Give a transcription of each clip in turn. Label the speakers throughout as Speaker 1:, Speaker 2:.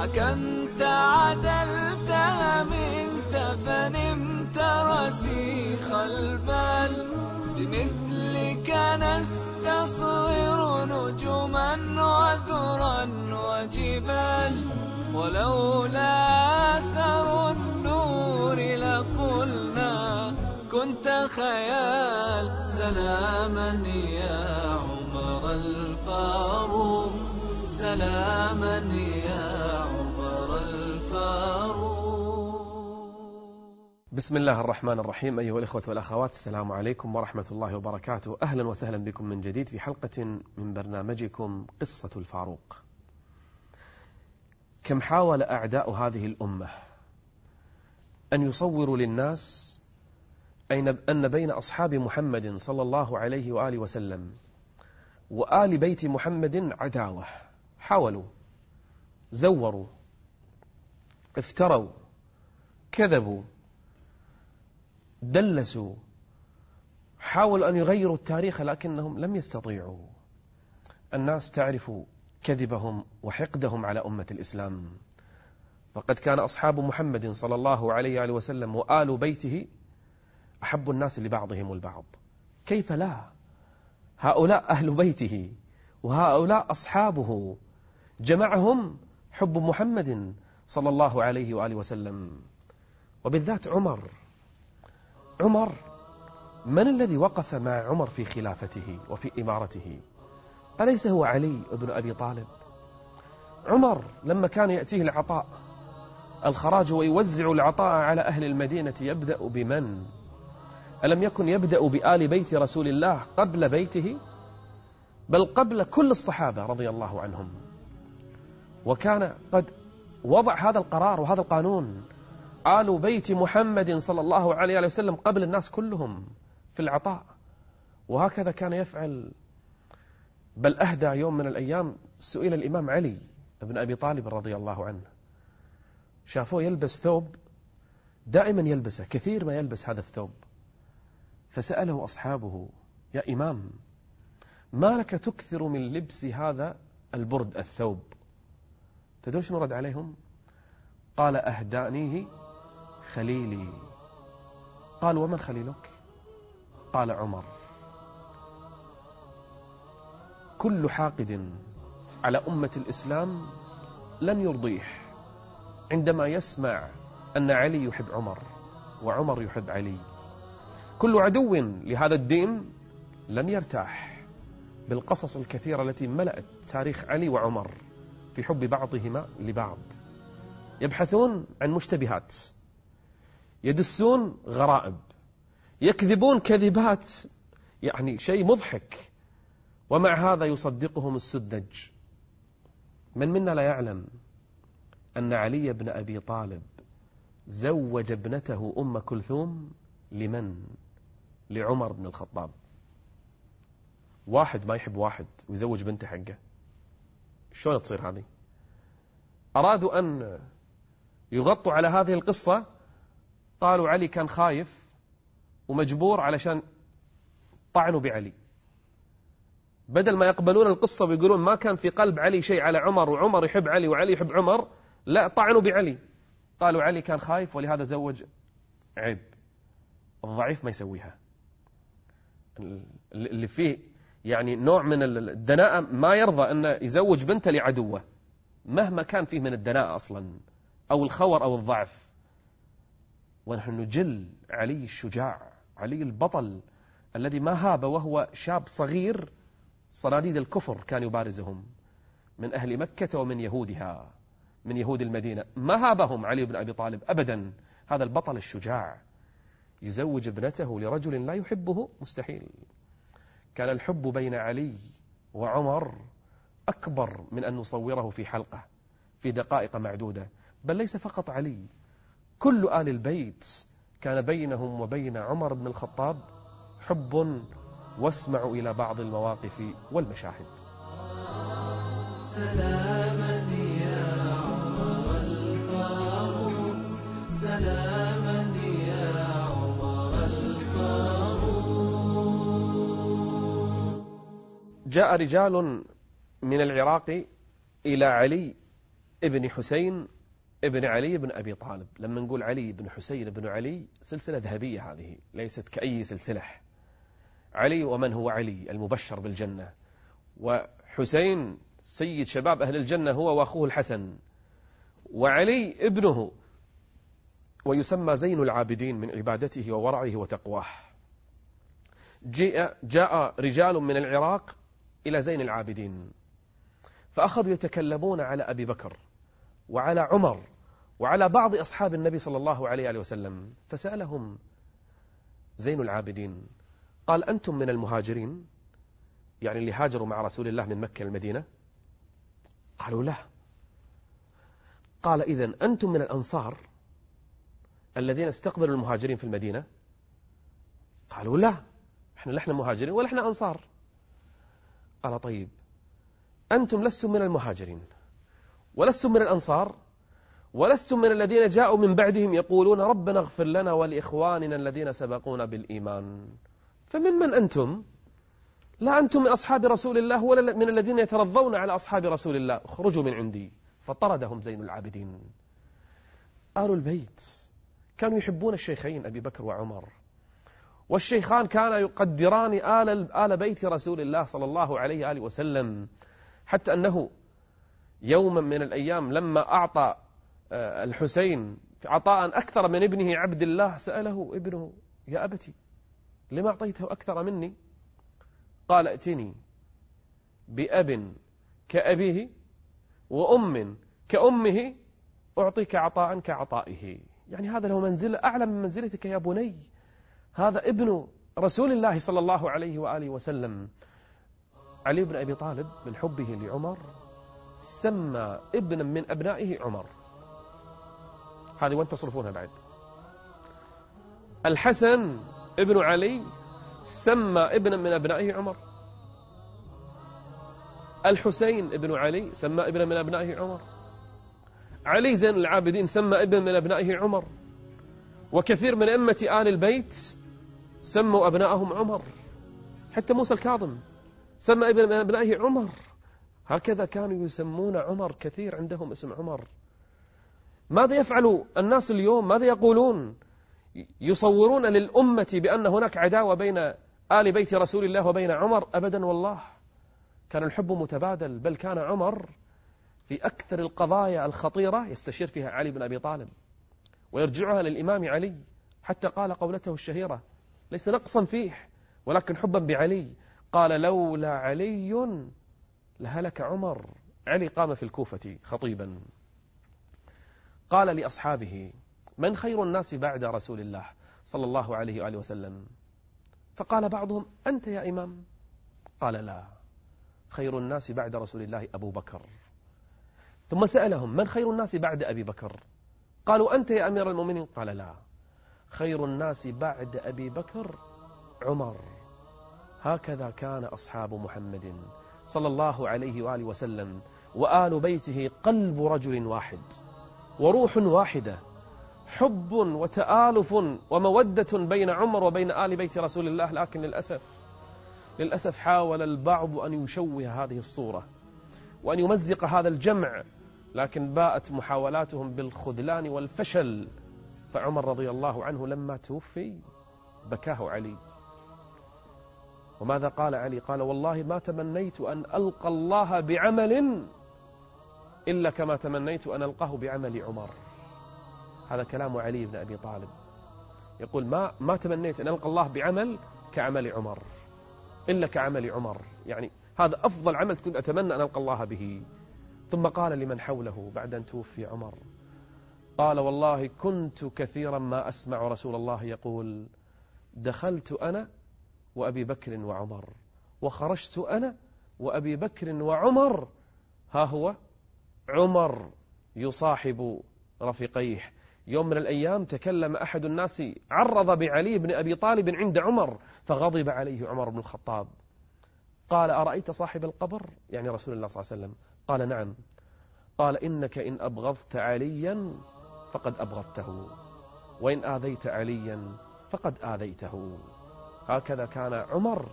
Speaker 1: حكمت عدلت منت فنمت رسيخ البال. لمثلك نستصغر نجما وذرا وجبال. ولولا أثر النور لقلنا كنت خيال. سلاما يا عمر الفاروق سلاما يا
Speaker 2: بسم الله الرحمن الرحيم أيها الإخوة والأخوات السلام عليكم ورحمة الله وبركاته. أهلا وسهلا بكم من جديد في حلقة من برنامجكم قصة الفاروق. كم حاول أعداء هذه الأمة أن يصوروا للناس أن بين أصحاب محمد صلى الله عليه وآله وسلم وآل بيت محمد عداوة. حاولوا زوروا افتروا كذبوا دلسوا حاولوا أن يغيروا التاريخ لكنهم لم يستطيعوا. الناس تعرف كذبهم وحقدهم على أمة الإسلام. فقد كان أصحاب محمد صلى الله عليه وآله وسلم وآل بيته أحب الناس لبعضهم البعض. كيف لا؟ هؤلاء أهل بيته وهؤلاء أصحابه جمعهم حب محمد صلى الله عليه وآله وسلم. وبالذات عمر. عمر من الذي وقف مع عمر في خلافته وفي إمارته؟ أليس هو علي بن أبي طالب؟ عمر لما كان يأتيه العطاء الخراج ويوزع العطاء على أهل المدينة يبدأ بمن؟ ألم يكن يبدأ بآل بيت رسول الله قبل بيته؟ بل قبل كل الصحابة رضي الله عنهم. وكان قد وضع هذا القرار وهذا القانون. آل بيت محمد صلى الله عليه وسلم قبل الناس كلهم في العطاء. وهكذا كان يفعل. بل أهدى يوم من الأيام سئل الإمام علي بن أبي طالب رضي الله عنه. شافوه يلبس ثوب دائما يلبسه كثير ما يلبس هذا الثوب. فسأله أصحابه يا إمام ما لك تكثر من لبس هذا البرد الثوب؟ تدرون شنو رد عليهم؟ قال أهدانيه خليلي. قال ومن خليلك؟ قال عمر. كل حاقد على أمة الإسلام لن يرضيه عندما يسمع أن علي يحب عمر وعمر يحب علي. كل عدو لهذا الدين لن يرتاح بالقصص الكثيرة التي ملأت تاريخ علي وعمر. في حب بعضهما لبعض. يبحثون عن مشتبهات. يدسون غرائب. يكذبون كذبات. يعني شيء مضحك. ومع هذا يصدقهم السذج. من منا لا يعلم أن علي بن أبي طالب زوج ابنته أم كلثوم لمن؟ لعمر بن الخطاب. واحد ما يحب واحد ويزوج بنته حقه. شلون تصير هذه؟ أرادوا أن يغطوا على هذه القصة. قالوا علي كان خايف ومجبور علشان طعنوا بعلي. بدل ما يقبلون القصة ويقولون ما كان في قلب علي شيء على عمر وعمر يحب علي وعلي يحب عمر لا طعنوا بعلي. قالوا علي كان خايف ولهذا زوج عيب. الضعيف ما يسويها. اللي فيه يعني نوع من الدناءة ما يرضى أن يزوج بنته لعدوه مهما كان فيه من الدناءة أصلا أو الخور أو الضعف. ونحن نجل علي الشجاع علي البطل الذي ما هاب وهو شاب صغير صناديد الكفر كان يبارزهم من أهل مكة ومن يهودها من يهود المدينة. ما هابهم علي بن أبي طالب أبدا هذا البطل الشجاع. يزوج ابنته لرجل لا يحبه مستحيل. كان الحب بين علي وعمر أكبر من أن نصوره في حلقة في دقائق معدودة. بل ليس فقط علي كل آل البيت كان بينهم وبين عمر بن الخطاب حب واسمعوا إلى بعض المواقف والمشاهد.
Speaker 1: سلاما يا عمر الفاروق سلاما
Speaker 2: جاء رجال من العراق إلى علي ابن حسين ابن علي بن أبي طالب. لما نقول علي بن حسين بن علي سلسلة ذهبية هذه ليست كأي سلسلة. علي ومن هو علي؟ المبشر بالجنة. وحسين سيد شباب أهل الجنة هو وأخوه الحسن. وعلي ابنه ويسمى زين العابدين من عبادته وورعه وتقواه. جاء, جاء رجال من العراق إلى زين العابدين. فأخذوا يتكلمون على أبي بكر وعلى عمر وعلى بعض أصحاب النبي صلى الله عليه وسلم فسألهم زين العابدين قال أنتم من المهاجرين؟ يعني اللي هاجروا مع رسول الله من مكة المدينة قالوا لا. قال إذن أنتم من الأنصار الذين استقبلوا المهاجرين في المدينة؟ قالوا لا إحنا لحنا مهاجرين ولا إحنا أنصار. قال طيب أنتم لستم من المهاجرين ولستم من الأنصار ولستم من الذين جاءوا من بعدهم يقولون ربنا اغفر لنا ولإخواننا الذين سبقونا بالإيمان. فممن أنتم؟ لا أنتم من أصحاب رسول الله ولا من الذين يترضون على أصحاب رسول الله. اخرجوا من عندي. فطردهم زين العابدين. آل البيت كانوا يحبون الشيخين أبي بكر وعمر. والشيخان كانا يقدران آل, آل بيت رسول الله صلى الله عليه وآله وسلم حتى أنه يوما من الأيام لما أعطى آه، الحسين عطاء أكثر من ابنه عبد الله سأله ابنه يا أبتي لما أعطيته أكثر مني؟ قال ائتني بأب كأبيه وأم كأمه أعطيك عطاء كعطائه. يعني هذا له منزلة أعلى من منزلتك يا بني. هذا ابن رسول الله صلى الله عليه وآله وسلم. علي بن أبي طالب من حبه لعمر سمى ابنا من أبنائه عمر. هذه وين تصرفونها بعد؟ الحسن ابن علي سمى ابنا من أبنائه عمر. الحسين ابن علي سمى ابنا من أبنائه عمر. علي زين العابدين سمى ابن من أبنائه عمر. وكثير من أمة آل البيت سموا أبنائهم عمر. حتى موسى الكاظم سمى ابن أبنائه عمر. هكذا كانوا يسمون عمر كثير عندهم اسم عمر. ماذا يفعل الناس اليوم؟ ماذا يقولون؟ يصورون للأمة بأن هناك عداوة بين آل بيت رسول الله وبين عمر؟ أبدا والله. كان الحب متبادل بل كان عمر في أكثر القضايا الخطيرة يستشير فيها علي بن أبي طالب ويرجعها للإمام علي حتى قال قولته الشهيرة ليس نقصا فيه ولكن حبا بعلي. قال لولا علي لهلك عمر. علي قام في الكوفة خطيبا. قال لأصحابه من خير الناس بعد رسول الله صلى الله عليه وآله وسلم؟ فقال بعضهم أنت يا إمام. قال لا خير الناس بعد رسول الله أبو بكر. ثم سألهم من خير الناس بعد أبي بكر؟ قالوا أنت يا أمير المؤمنين. قال لا خير الناس بعد أبي بكر عمر. هكذا كان أصحاب محمد صلى الله عليه وآله وسلم وآل بيته قلب رجل واحد وروح واحدة حب وتآلف ومودة بين عمر وبين آل بيت رسول الله. لكن للأسف للأسف حاول البعض أن يشوه هذه الصورة وأن يمزق هذا الجمع لكن باءت محاولاتهم بالخذلان والفشل. فعمر رضي الله عنه لما توفي بكاه علي. وماذا قال علي؟ قال والله ما تمنيت أن ألقى الله بعمل إلا كما تمنيت أن ألقاه بعمل عمر. هذا كلام علي بن أبي طالب. يقول ما ما تمنيت أن ألقى الله بعمل كعمل عمر إلا كعمل عمر. يعني هذا أفضل عمل كنت أتمنى أن ألقى الله به. ثم قال لمن حوله بعد أن توفي عمر. قال والله كنت كثيرا ما أسمع رسول الله يقول دخلت أنا وأبي بكر وعمر وخرجت أنا وأبي بكر وعمر ها هو عمر يصاحب رفيقيه. يوم من الأيام تكلم أحد الناس عرض بعلي بن أبي طالب عند عمر فغضب عليه عمر بن الخطاب. قال أرأيت صاحب القبر؟ يعني رسول الله صلى الله عليه وسلم. قال نعم. قال إنك إن أبغضت عليا فقد أبغضته. وإن آذيت عليا فقد آذيته. هكذا كان عمر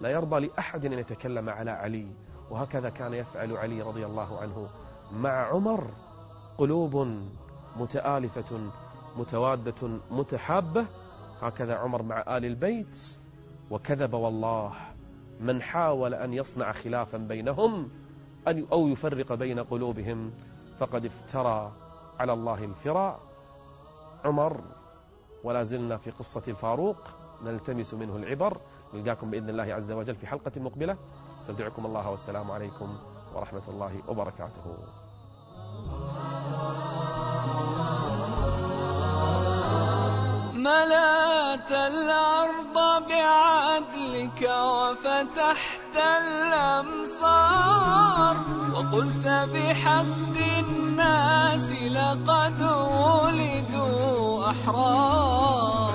Speaker 2: لا يرضى لأحد أن يتكلم على علي وهكذا كان يفعل علي رضي الله عنه. مع عمر قلوب متآلفة متوادة متحابة. هكذا عمر مع آل البيت. وكذب والله من حاول أن يصنع خلافا بينهم أو يفرق بين قلوبهم فقد افترى على الله الفرا عمر ولا زلنا في قصة الفاروق نلتمس منه العبر. نلقاكم بإذن الله عز وجل في حلقة مقبلة. استودعكم الله والسلام عليكم ورحمة الله وبركاته.
Speaker 1: ملأت الأرض بعدلك وفتحت الأمصار وقلت بحق الناس لقد ولدوا أحرار.